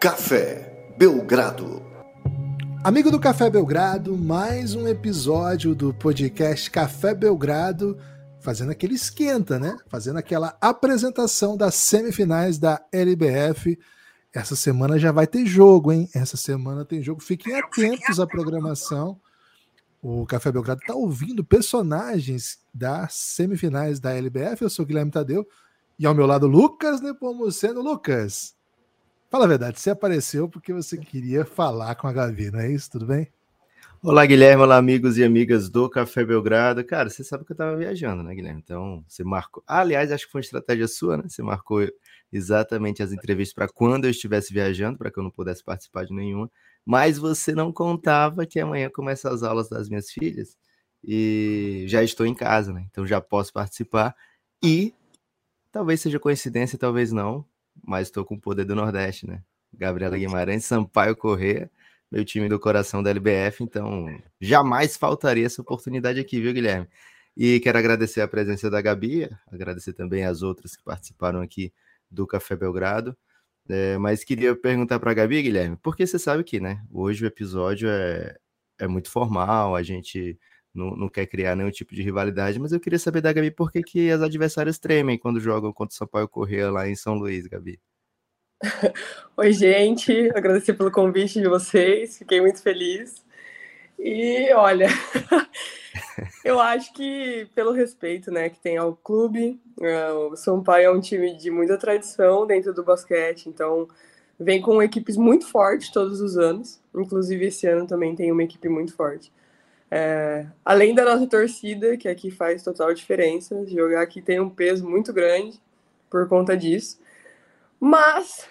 Café Belgrado. Amigo do Café Belgrado, mais um episódio do podcast Café Belgrado, fazendo aquele esquenta, né? Fazendo aquela apresentação das semifinais da LBF. Essa semana já vai ter jogo, hein? Essa semana tem jogo. Fiquem atentos à programação. O Café Belgrado está ouvindo personagens das semifinais da LBF. Eu sou o Guilherme Tadeu e ao meu lado Lucas Nepomuceno. Lucas, Fala a verdade, você apareceu porque você queria falar com a Gavi, não é isso? Tudo bem? Olá, Guilherme. Olá, amigos e amigas do Café Belgrado. Cara, você sabe que eu estava viajando, né, Guilherme? Então, você marcou. Ah, aliás, acho que foi uma estratégia sua, né? Você marcou exatamente as entrevistas para quando eu estivesse viajando, para que eu não pudesse participar de nenhuma. Mas você não contava que amanhã começam as aulas das minhas filhas e já estou em casa, né? Então já posso participar. E talvez seja coincidência, talvez não mas estou com o poder do Nordeste, né? Gabriela Guimarães, Sampaio Corrêa, meu time do coração da LBF, então jamais faltaria essa oportunidade aqui, viu, Guilherme? E quero agradecer a presença da Gabi, agradecer também as outras que participaram aqui do Café Belgrado. É, mas queria perguntar para a Gabi, Guilherme, porque você sabe que, né? Hoje o episódio é, é muito formal, a gente não, não quer criar nenhum tipo de rivalidade, mas eu queria saber da Gabi por que, que as adversárias tremem quando jogam contra o Sampaio Corrêa lá em São Luís, Gabi. Oi, gente, agradecer pelo convite de vocês, fiquei muito feliz. E olha, eu acho que pelo respeito né, que tem ao clube, é, o Sampaio é um time de muita tradição dentro do basquete, então vem com equipes muito fortes todos os anos, inclusive esse ano também tem uma equipe muito forte. É, além da nossa torcida, que aqui faz total diferença, jogar aqui tem um peso muito grande por conta disso. Mas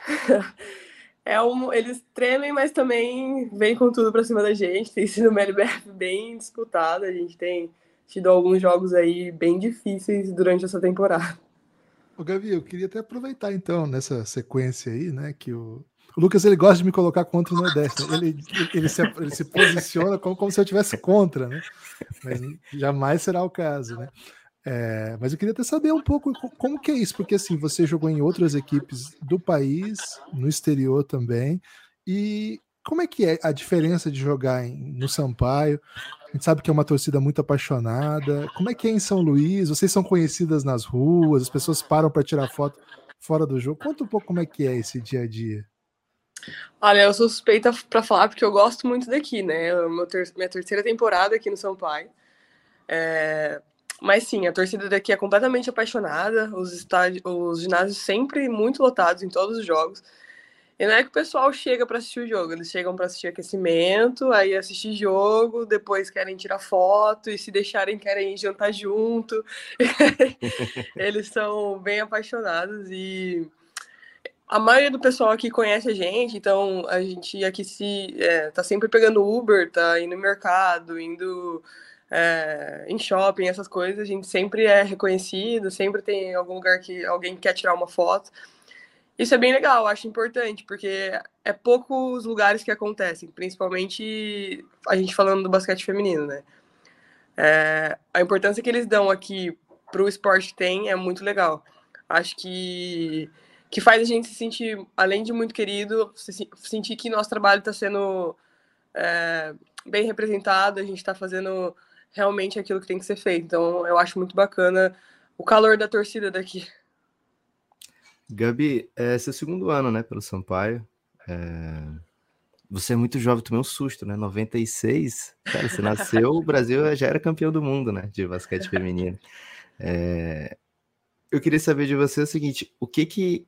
é um, eles tremem, mas também vêm com tudo para cima da gente. Tem sido uma LBF bem disputada. A gente tem tido alguns jogos aí bem difíceis durante essa temporada. Ô, Gavi, eu queria até aproveitar então nessa sequência aí, né, que o, o Lucas ele gosta de me colocar contra o Nordeste. Né? Ele, ele, se, ele se posiciona como, como se eu tivesse contra, né? Mas jamais será o caso, né? É, mas eu queria até saber um pouco como que é isso, porque assim, você jogou em outras equipes do país, no exterior também, e como é que é a diferença de jogar em, no Sampaio? A gente sabe que é uma torcida muito apaixonada. Como é que é em São Luís? Vocês são conhecidas nas ruas, as pessoas param para tirar foto fora do jogo. Conta um pouco como é que é esse dia a dia. Olha, eu sou suspeita para falar porque eu gosto muito daqui, né? Ter minha terceira temporada aqui no São Paulo. É... Mas sim, a torcida daqui é completamente apaixonada, os, estádios, os ginásios sempre muito lotados em todos os jogos. E não é que o pessoal chega para assistir o jogo, eles chegam para assistir aquecimento, aí assistir jogo, depois querem tirar foto e se deixarem querem jantar junto. eles são bem apaixonados e a maioria do pessoal aqui conhece a gente, então a gente aqui se é, tá sempre pegando Uber, tá indo no mercado, indo é, em shopping, essas coisas, a gente sempre é reconhecido, sempre tem algum lugar que alguém quer tirar uma foto. Isso é bem legal, acho importante, porque é poucos lugares que acontecem, principalmente a gente falando do basquete feminino, né? É, a importância que eles dão aqui para o esporte tem é muito legal. Acho que que faz a gente se sentir, além de muito querido, se, sentir que nosso trabalho está sendo é, bem representado, a gente está fazendo realmente aquilo que tem que ser feito. Então, eu acho muito bacana o calor da torcida daqui. Gabi, é seu segundo ano, né, pelo Sampaio. É... Você é muito jovem, tomei um susto, né? 96, cara, você nasceu, o Brasil já era campeão do mundo, né, de basquete feminino. É... Eu queria saber de você o seguinte: o que que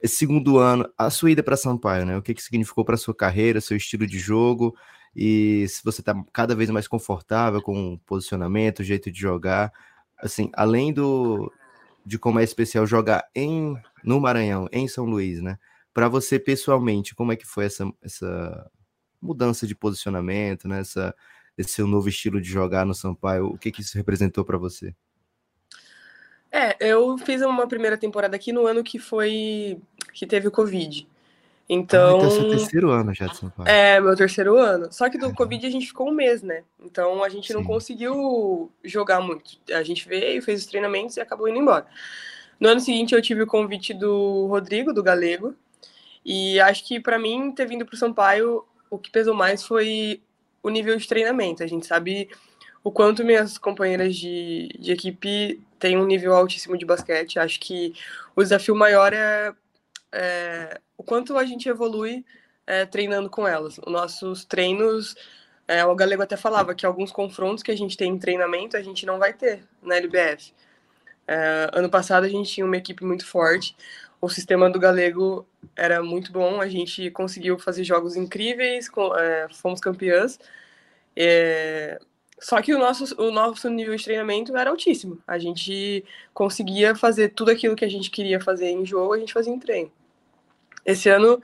esse segundo ano, a sua ida para Sampaio, né? O que, que significou para sua carreira, seu estilo de jogo e se você está cada vez mais confortável com o posicionamento, o jeito de jogar, assim, além do de como é especial jogar em no Maranhão, em São Luís, né? Para você pessoalmente, como é que foi essa, essa mudança de posicionamento, né? Essa, esse seu novo estilo de jogar no Sampaio, o que que isso representou para você? É, eu fiz uma primeira temporada aqui no ano que foi. que teve o Covid. Então. Ah, então é seu terceiro ano já de São Paulo. É, meu terceiro ano. Só que do Covid a gente ficou um mês, né? Então a gente Sim. não conseguiu jogar muito. A gente veio, fez os treinamentos e acabou indo embora. No ano seguinte eu tive o convite do Rodrigo, do Galego. E acho que para mim ter vindo para o Sampaio, o que pesou mais foi o nível de treinamento. A gente sabe o quanto minhas companheiras de, de equipe têm um nível altíssimo de basquete. Acho que o desafio maior é, é o quanto a gente evolui é, treinando com elas. Os nossos treinos, é, o Galego até falava que alguns confrontos que a gente tem em treinamento a gente não vai ter na LBF. É, ano passado a gente tinha uma equipe muito forte, o sistema do Galego era muito bom, a gente conseguiu fazer jogos incríveis, é, fomos campeãs. É, só que o nosso, o nosso nível de treinamento era altíssimo. A gente conseguia fazer tudo aquilo que a gente queria fazer em jogo, a gente fazia em treino. Esse ano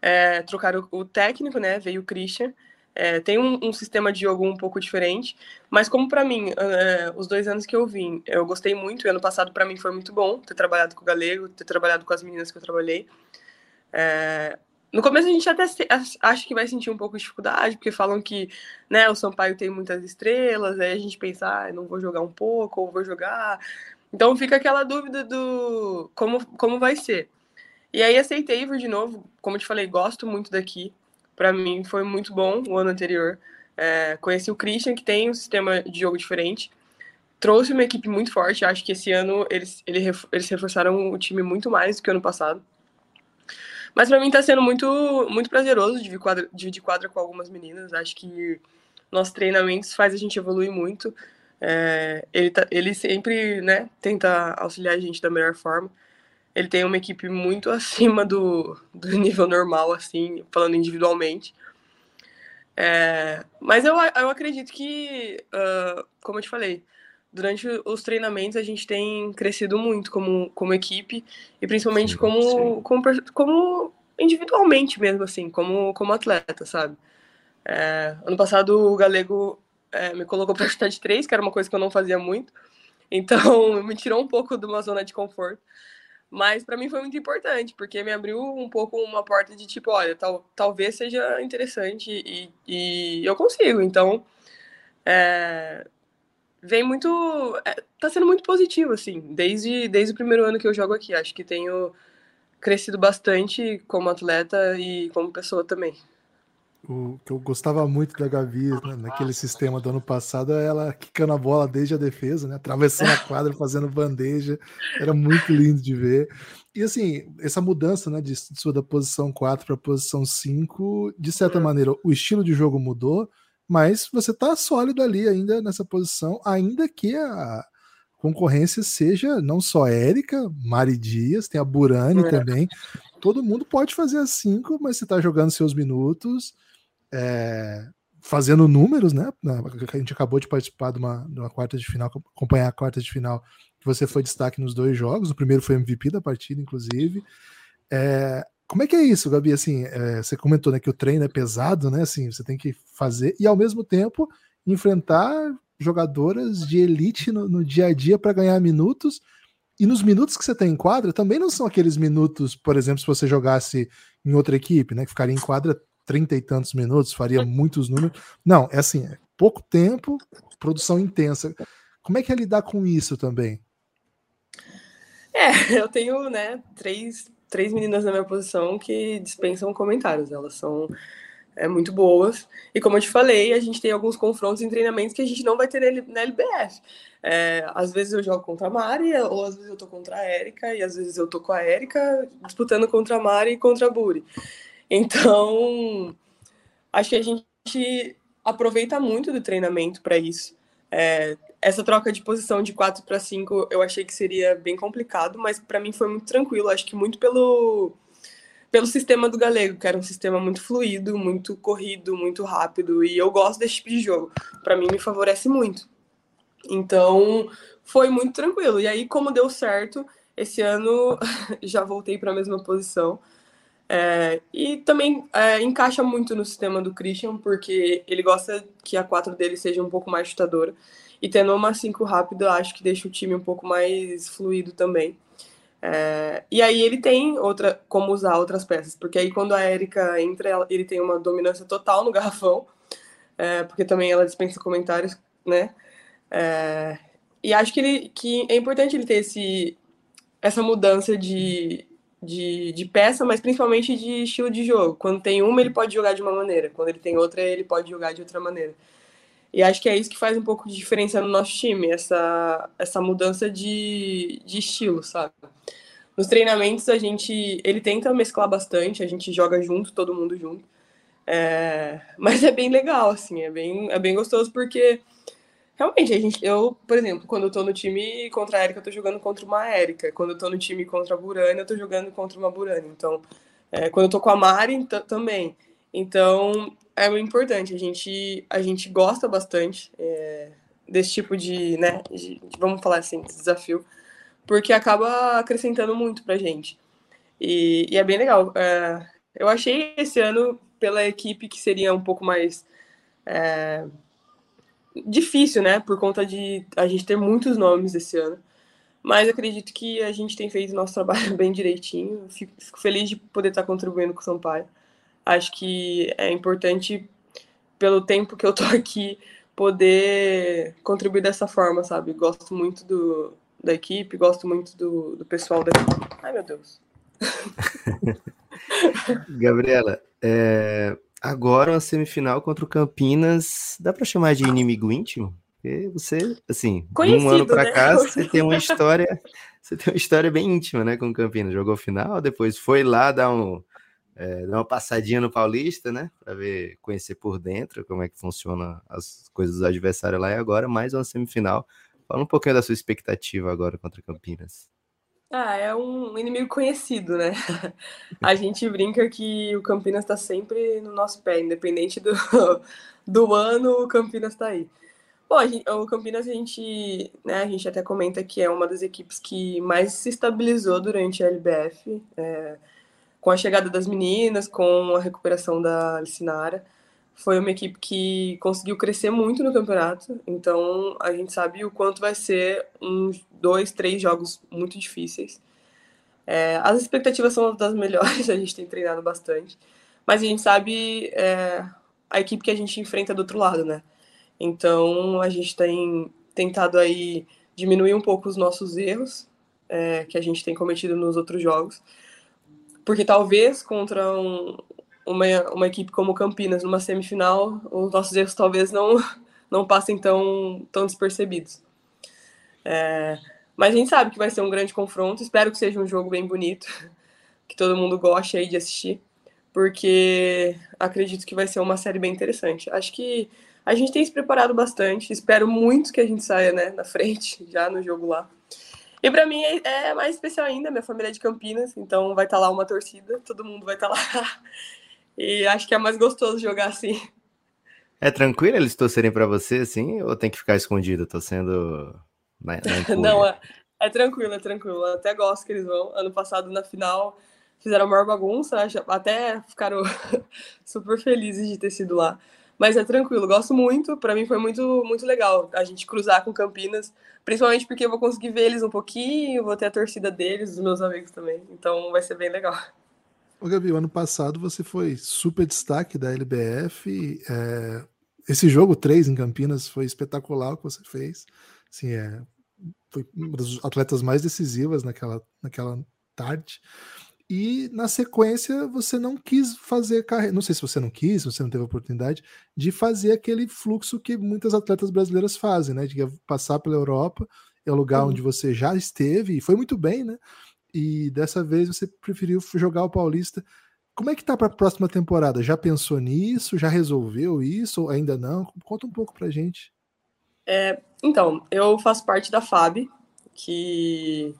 é, trocaram o técnico, né? Veio o Christian. É, tem um, um, sistema de jogo um pouco diferente, mas como para mim, é, os dois anos que eu vim, eu gostei muito. E ano passado para mim foi muito bom ter trabalhado com o Galego, ter trabalhado com as meninas que eu trabalhei. É, no começo a gente até acha que vai sentir um pouco de dificuldade, porque falam que né, o Sampaio tem muitas estrelas, aí a gente pensa, ah, não vou jogar um pouco, ou vou jogar. Então fica aquela dúvida do como, como vai ser. E aí aceitei vir de novo, como eu te falei, gosto muito daqui. Para mim foi muito bom o ano anterior. É, conheci o Christian, que tem um sistema de jogo diferente. Trouxe uma equipe muito forte. Acho que esse ano eles, eles reforçaram o time muito mais do que o ano passado. Mas para mim está sendo muito, muito prazeroso dividir quadra, dividir quadra com algumas meninas. Acho que nossos treinamentos faz a gente evoluir muito. É, ele, tá, ele sempre né, tenta auxiliar a gente da melhor forma. Ele tem uma equipe muito acima do, do nível normal, assim, falando individualmente. É, mas eu, eu acredito que, uh, como eu te falei, durante os treinamentos a gente tem crescido muito como, como equipe e principalmente sim, como, sim. como, como individualmente mesmo, assim, como, como atleta, sabe? É, ano passado o Galego é, me colocou para chutar de três, que era uma coisa que eu não fazia muito, então me tirou um pouco de uma zona de conforto. Mas para mim foi muito importante, porque me abriu um pouco uma porta de tipo, olha, tal, talvez seja interessante e, e eu consigo. Então, é, vem muito. É, tá sendo muito positivo, assim, desde, desde o primeiro ano que eu jogo aqui. Acho que tenho crescido bastante como atleta e como pessoa também. O que eu gostava muito da Gavi né, naquele sistema do ano passado é ela quicando a bola desde a defesa, né, atravessando a quadra, fazendo bandeja. Era muito lindo de ver. E assim, essa mudança né, de, de sua da posição 4 para a posição 5, de certa maneira, o estilo de jogo mudou, mas você está sólido ali ainda nessa posição, ainda que a concorrência seja não só Érica, Mari Dias, tem a Burani é. também. Todo mundo pode fazer as cinco, mas você está jogando seus minutos, é, fazendo números, né? A gente acabou de participar de uma, de uma quarta de final, acompanhar a quarta de final, que você foi destaque nos dois jogos. O primeiro foi MVP da partida, inclusive. É, como é que é isso, Gabi? Assim, é, você comentou né, que o treino é pesado, né? Assim, você tem que fazer e ao mesmo tempo enfrentar jogadoras de elite no, no dia a dia para ganhar minutos. E nos minutos que você tem em quadra também não são aqueles minutos, por exemplo, se você jogasse em outra equipe, né? Que ficaria em quadra trinta e tantos minutos, faria muitos números. Não, é assim, é pouco tempo, produção intensa. Como é que é lidar com isso também? É, eu tenho, né, três três meninas na minha posição que dispensam comentários. Elas são é, muito boas. E como eu te falei, a gente tem alguns confrontos em treinamentos que a gente não vai ter na LBF. É, às vezes eu jogo contra a Mari, ou às vezes eu tô contra a Érica, e às vezes eu tô com a Érica disputando contra a Mari e contra a Buri. Então, acho que a gente aproveita muito do treinamento para isso. É, essa troca de posição de 4 para 5 eu achei que seria bem complicado, mas para mim foi muito tranquilo. Acho que muito pelo, pelo sistema do Galego, que era um sistema muito fluido, muito corrido, muito rápido. E eu gosto desse tipo de jogo. Para mim, me favorece muito. Então, foi muito tranquilo. E aí, como deu certo, esse ano já voltei para a mesma posição. É, e também é, encaixa muito no sistema do Christian, porque ele gosta que a 4 dele seja um pouco mais chutadora. E tendo uma 5 rápida, acho que deixa o time um pouco mais fluido também. É, e aí ele tem outra como usar outras peças, porque aí quando a Erika entra, ele tem uma dominância total no garrafão, é, porque também ela dispensa comentários, né? É, e acho que, ele, que é importante ele ter esse, essa mudança de, de, de peça, mas principalmente de estilo de jogo. Quando tem uma, ele pode jogar de uma maneira, quando ele tem outra, ele pode jogar de outra maneira. E acho que é isso que faz um pouco de diferença no nosso time, essa, essa mudança de, de estilo, sabe? Nos treinamentos, a gente. Ele tenta mesclar bastante, a gente joga junto, todo mundo junto. É, mas é bem legal, assim, é bem, é bem gostoso porque realmente a gente, eu, por exemplo, quando eu tô no time contra a Erika, eu tô jogando contra uma Erika. Quando eu tô no time contra a Burana, eu tô jogando contra uma Burana. Então, é, quando eu tô com a Mari também. Então, é importante. A gente, a gente gosta bastante é, desse tipo de, né, de, vamos falar assim, desafio, porque acaba acrescentando muito pra gente. E, e é bem legal. É, eu achei esse ano, pela equipe, que seria um pouco mais é, difícil, né, por conta de a gente ter muitos nomes esse ano. Mas acredito que a gente tem feito nosso trabalho bem direitinho. Fico, fico feliz de poder estar contribuindo com o Sampaio acho que é importante, pelo tempo que eu tô aqui, poder contribuir dessa forma, sabe? Gosto muito do, da equipe, gosto muito do, do pessoal da equipe. Ai, meu Deus. Gabriela, é, agora uma semifinal contra o Campinas, dá para chamar de inimigo íntimo? Porque você, assim, de um ano para né? cá, você tem uma história, você tem uma história bem íntima, né, com o Campinas. Jogou final, depois foi lá dar um, é, dar uma passadinha no Paulista, né? Para ver, conhecer por dentro como é que funciona as coisas dos adversários lá e agora mais uma semifinal. Fala um pouquinho da sua expectativa agora contra Campinas. Ah, é um inimigo conhecido, né? A gente brinca que o Campinas está sempre no nosso pé, independente do, do ano, o Campinas está aí. Bom, gente, o Campinas a gente, né, a gente até comenta que é uma das equipes que mais se estabilizou durante a LBF. É, com a chegada das meninas, com a recuperação da Licinara, foi uma equipe que conseguiu crescer muito no campeonato. Então a gente sabe o quanto vai ser uns dois, três jogos muito difíceis. É, as expectativas são das melhores, a gente tem treinado bastante, mas a gente sabe é, a equipe que a gente enfrenta do outro lado, né? Então a gente tem tentado aí diminuir um pouco os nossos erros é, que a gente tem cometido nos outros jogos porque talvez contra um, uma, uma equipe como Campinas numa semifinal, os nossos erros talvez não, não passem tão, tão despercebidos. É, mas a gente sabe que vai ser um grande confronto. Espero que seja um jogo bem bonito, que todo mundo goste aí de assistir, porque acredito que vai ser uma série bem interessante. Acho que a gente tem se preparado bastante. Espero muito que a gente saia né, na frente já no jogo lá. E para mim é, é, mais especial ainda, minha família é de Campinas, então vai estar tá lá uma torcida, todo mundo vai estar tá lá. E acho que é mais gostoso jogar assim. É tranquilo eles torcerem para você assim, ou tem que ficar escondido, torcendo na, na Não, é, é, tranquilo, é tranquilo. Eu até gosto que eles vão. Ano passado, na final, fizeram a maior bagunça, até ficaram super felizes de ter sido lá. Mas é tranquilo, gosto muito. Para mim foi muito, muito legal a gente cruzar com Campinas, principalmente porque eu vou conseguir ver eles um pouquinho, vou ter a torcida deles, os meus amigos também. Então vai ser bem legal. Ô, Gabi, ano passado você foi super destaque da LBF. É... Esse jogo 3 em Campinas foi espetacular o que você fez. Assim, é... Foi uma das atletas mais decisivas naquela, naquela tarde. E na sequência você não quis fazer carreira, não sei se você não quis, se você não teve oportunidade de fazer aquele fluxo que muitas atletas brasileiras fazem, né? De passar pela Europa, é o lugar uhum. onde você já esteve e foi muito bem, né? E dessa vez você preferiu jogar o Paulista. Como é que tá para a próxima temporada? Já pensou nisso? Já resolveu isso ou ainda não? Conta um pouco pra gente. É, então, eu faço parte da FAB, que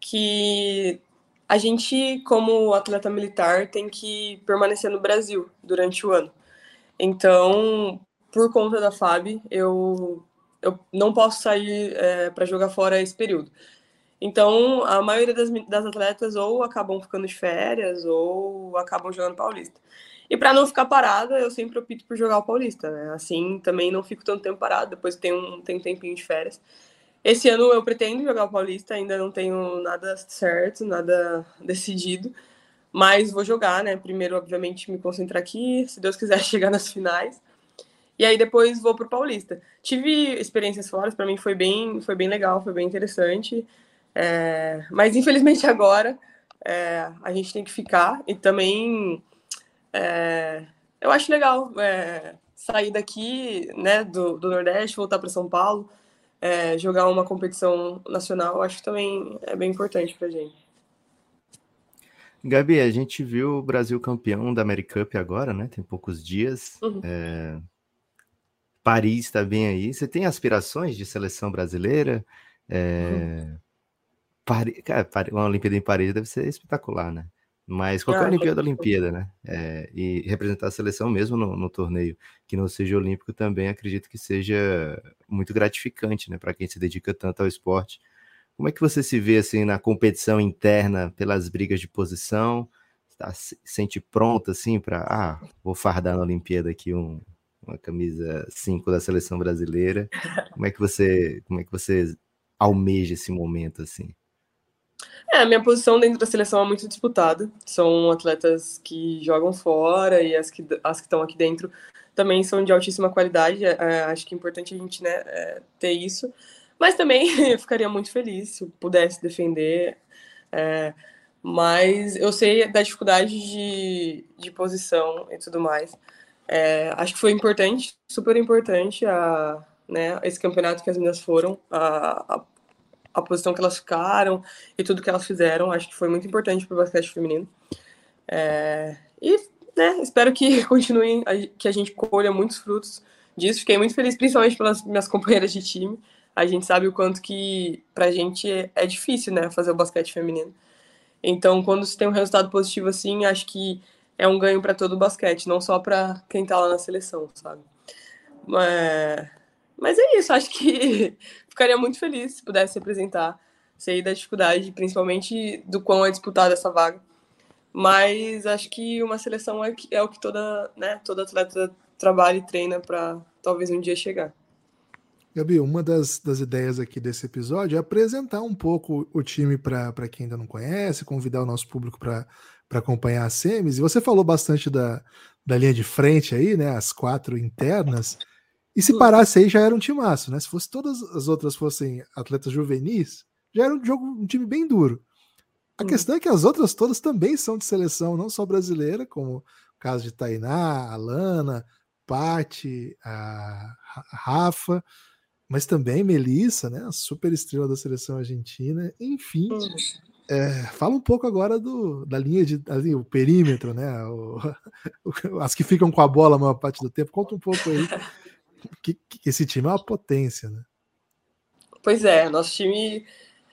que a gente, como atleta militar, tem que permanecer no Brasil durante o ano. Então, por conta da FAB, eu, eu não posso sair é, para jogar fora esse período. Então, a maioria das, das atletas ou acabam ficando de férias ou acabam jogando paulista. E para não ficar parada, eu sempre opto por jogar o paulista, né? Assim também não fico tanto tempo parado, depois tem um, tem um tempinho de férias. Esse ano eu pretendo jogar o Paulista, ainda não tenho nada certo, nada decidido, mas vou jogar, né? Primeiro, obviamente, me concentrar aqui, se Deus quiser chegar nas finais. E aí depois vou pro Paulista. Tive experiências fora, para mim foi bem, foi bem legal, foi bem interessante. É... Mas infelizmente agora é, a gente tem que ficar e também é, eu acho legal é, sair daqui, né, do, do Nordeste, voltar para São Paulo, é, jogar uma competição nacional, acho que também é bem importante para gente. Gabi, a gente viu o Brasil campeão da Americup agora, né? Tem poucos dias. Uhum. É... Paris está bem aí. Você tem aspirações de seleção brasileira? É... Uhum. Paris... Cara, uma Olimpíada em Paris deve ser espetacular, né? Mas qualquer ah, Olimpíada, é Olimpíada, né? É, e representar a seleção mesmo no, no, torneio que não seja olímpico também acredito que seja muito gratificante, né? Para quem se dedica tanto ao esporte. Como é que você se vê assim na competição interna pelas brigas de posição? Tá, se sente pronta assim para ah, vou fardar na Olimpíada aqui um, uma camisa 5 da seleção brasileira. Como é que você, como é que você almeja esse momento assim? É, a minha posição dentro da seleção é muito disputada. São atletas que jogam fora e as que, as que estão aqui dentro também são de altíssima qualidade. É, é, acho que é importante a gente né, é, ter isso. Mas também ficaria muito feliz se pudesse defender. É, mas eu sei da dificuldade de, de posição e tudo mais. É, acho que foi importante, super importante a, né, esse campeonato que as meninas foram, a, a a posição que elas ficaram e tudo que elas fizeram. Acho que foi muito importante para o basquete feminino. É, e né, espero que continue, que a gente colha muitos frutos disso. Fiquei muito feliz, principalmente pelas minhas companheiras de time. A gente sabe o quanto que para a gente é difícil né, fazer o basquete feminino. Então, quando você tem um resultado positivo assim, acho que é um ganho para todo o basquete, não só para quem está lá na seleção, sabe? Mas, mas é isso, acho que ficaria muito feliz se pudesse representar. Sei da dificuldade, principalmente do quão é disputada essa vaga. Mas acho que uma seleção é, é o que toda, né, toda atleta trabalha e treina para talvez um dia chegar. Gabi, uma das, das ideias aqui desse episódio é apresentar um pouco o time para quem ainda não conhece, convidar o nosso público para acompanhar as semis. E você falou bastante da, da linha de frente aí, né? As quatro internas. E se parasse aí já era um timaço, né? Se fosse todas as outras fossem atletas juvenis, já era um jogo, um time bem duro. A hum. questão é que as outras todas também são de seleção, não só brasileira, como o caso de Tainá, Alana, Pati, a Rafa, mas também Melissa, né? A super estrela da seleção argentina. Enfim, é, fala um pouco agora do, da linha de ali, o perímetro, né? O, o, as que ficam com a bola a maior parte do tempo. Conta um pouco aí que, que esse time é uma potência, né? Pois é, nosso time.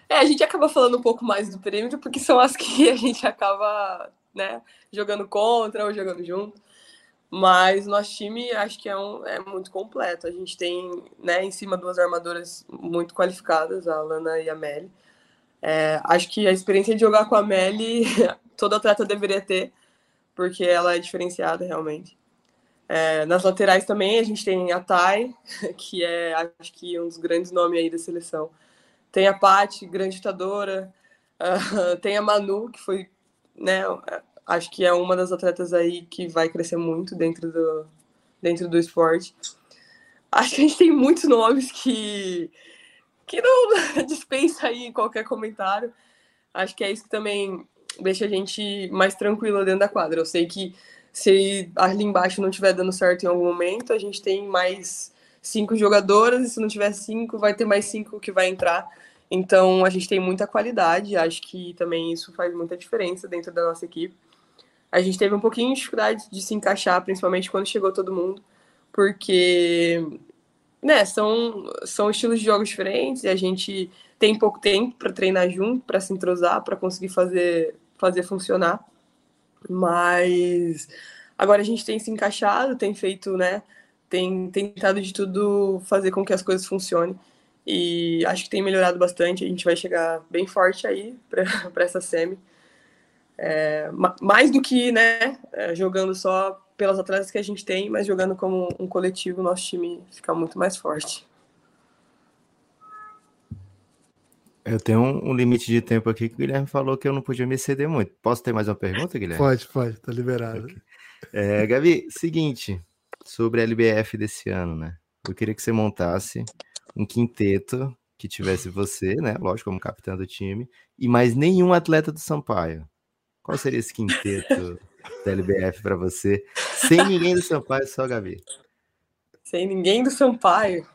É, a gente acaba falando um pouco mais do perímetro, porque são as que a gente acaba né, jogando contra ou jogando junto. Mas nosso time acho que é, um, é muito completo. A gente tem né, em cima duas armadoras muito qualificadas, a Lana e a Melly. É, acho que a experiência de jogar com a Melly, todo atleta deveria ter, porque ela é diferenciada realmente. É, nas laterais também a gente tem a Thay, que é acho que um dos grandes nomes aí da seleção. Tem a Paty, grande ditadora. Uh, tem a Manu, que foi, né, acho que é uma das atletas aí que vai crescer muito dentro do, dentro do esporte. Acho que a gente tem muitos nomes que, que não dispensa aí qualquer comentário. Acho que é isso que também deixa a gente mais tranquila dentro da quadra. Eu sei que se ali embaixo não estiver dando certo em algum momento, a gente tem mais cinco jogadoras, e se não tiver cinco, vai ter mais cinco que vai entrar. Então a gente tem muita qualidade, acho que também isso faz muita diferença dentro da nossa equipe. A gente teve um pouquinho de dificuldade de se encaixar, principalmente quando chegou todo mundo, porque né, são, são estilos de jogos diferentes e a gente tem pouco tempo para treinar junto, para se entrosar, para conseguir fazer, fazer funcionar. Mas agora a gente tem se encaixado, tem feito, né? Tem tentado de tudo fazer com que as coisas funcionem. E acho que tem melhorado bastante. A gente vai chegar bem forte aí para essa semi. É, mais do que né, é, jogando só pelas atletas que a gente tem, mas jogando como um coletivo, nosso time fica muito mais forte. Eu tenho um, um, limite de tempo aqui que o Guilherme falou que eu não podia me exceder muito. Posso ter mais uma pergunta, Guilherme? Pode, pode, tá liberado. Okay. É, Gabi, seguinte, sobre a LBF desse ano, né? Eu queria que você montasse um quinteto que tivesse você, né? Lógico, como capitão do time, e mais nenhum atleta do Sampaio. Qual seria esse quinteto da LBF para você? Sem ninguém do Sampaio, só Gabi. Sem ninguém do Sampaio.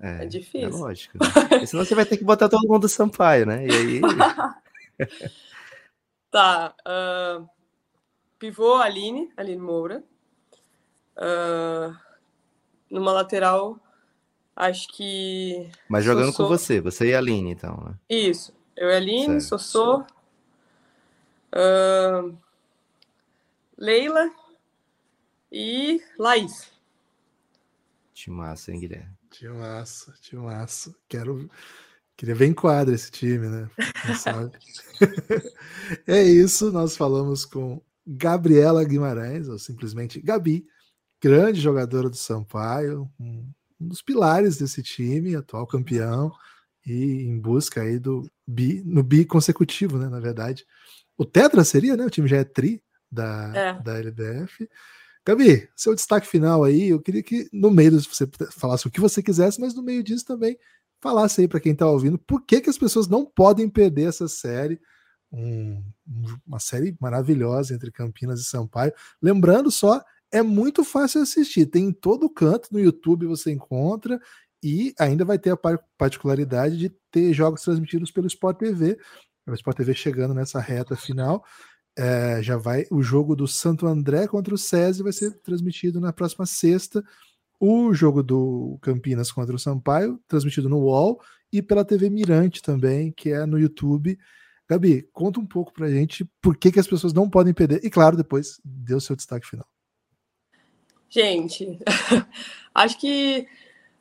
É, É difícil. É lógico. Né? Senão você vai ter que botar todo mundo do Sampaio, né? E aí. Tá. ah, pivô, Aline, Aline Moura. Ah, numa lateral, acho que. Mas jogando com Sossô. você, você e a Aline, então, né? Isso. Eu e a Aline, Certo. Sossô. ah, Leila e Laís. Timaço, hein, Guilherme? Tio massa. Quero. Queria ver em quadra esse time, né? Sabe? é isso, nós falamos com Gabriela Guimarães, ou simplesmente Gabi, grande jogadora do Sampaio, um um dos pilares desse time, atual campeão, e em busca aí do bi, no bi consecutivo, né? Na verdade. O Tetra seria, né? O time já é tri da, É. da LBF. Gabi, seu destaque final aí, eu queria que no meio disso você falasse o que você quisesse, mas no meio disso também falasse aí para quem está ouvindo por que, que as pessoas não podem perder essa série, um- um- uma série maravilhosa entre Campinas e Sampaio. Lembrando só, é muito fácil assistir, tem em todo canto, no YouTube você encontra e ainda vai ter a par- particularidade de ter jogos transmitidos pelo Sport TV. O Sport TV chegando nessa reta final. É, já vai o jogo do Santo André contra o SESI vai ser transmitido na próxima sexta. O jogo do Campinas contra o Sampaio, transmitido no UOL e pela TV Mirante também, que é no YouTube. Gabi, conta um pouco pra gente por que, que as pessoas não podem perder. E claro, depois dê o seu destaque final. Gente, acho que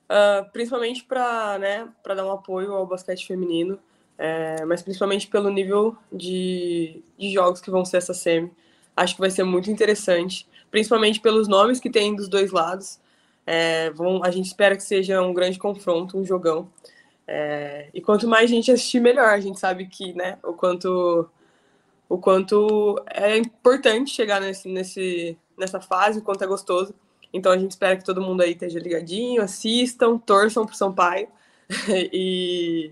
ah, principalmente para né, dar um apoio ao basquete feminino, é, mas principalmente pelo nível de, de jogos que vão ser essa semi, acho que vai ser muito interessante, principalmente pelos nomes que tem dos dois lados. É, vão, a gente espera que seja um grande confronto, um jogão. É, e quanto mais gente assistir, melhor. A gente sabe que né, o quanto o quanto é importante chegar nesse, nesse, nessa fase, o quanto é gostoso. Então a gente espera que todo mundo aí esteja ligadinho, assistam, torçam pro Sampaio. e,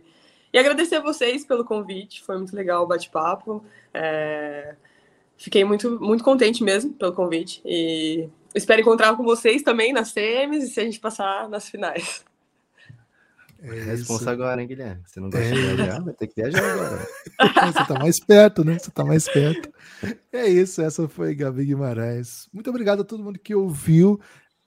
e agradecer a vocês pelo convite, foi muito legal o bate-papo. É, fiquei muito, muito contente mesmo pelo convite. E espero encontrar com vocês também nas semis e se a gente passar nas finais. É Responsa isso. agora, hein, Guilherme? Você não gosta É. de viajar? Vai ter que viajar agora. Você tá mais perto, né? Você tá mais perto. É isso, essa foi Gabi Guimarães. Muito obrigado a todo mundo que ouviu.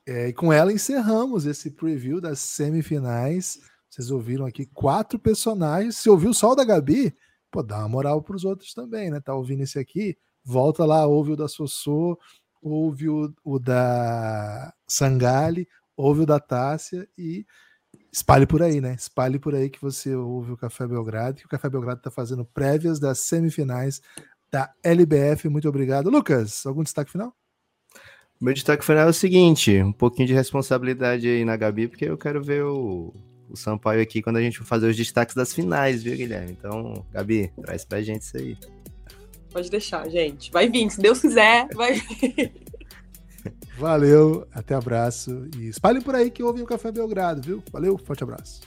É, e com ela encerramos esse preview das semifinais. Vocês ouviram aqui quatro personagens. Se ouviu só o da Gabi, pô, dá uma moral pros outros também, né? Tá ouvindo esse aqui? Volta lá, ouve o da Sossô, ouve o, o da Sangali, ouve o da Tássia e espalhe por aí, né? Espalhe por aí que você ouve o Café Belgrado, que o Café Belgrado está fazendo prévias das semifinais da LBF. Muito obrigado. Lucas, algum destaque final? Meu destaque final é o seguinte: um pouquinho de responsabilidade aí na Gabi, porque eu quero ver o, o Sampaio aqui quando a gente for fazer os destaques das finais, viu, Guilherme? Então, Gabi, traz pra gente isso aí. Pode deixar, gente. Vai vir, se Deus quiser, vai vir. Valeu, até abraço e espalhem por aí que ouvem o Café Belgrado, viu? Valeu, forte abraço.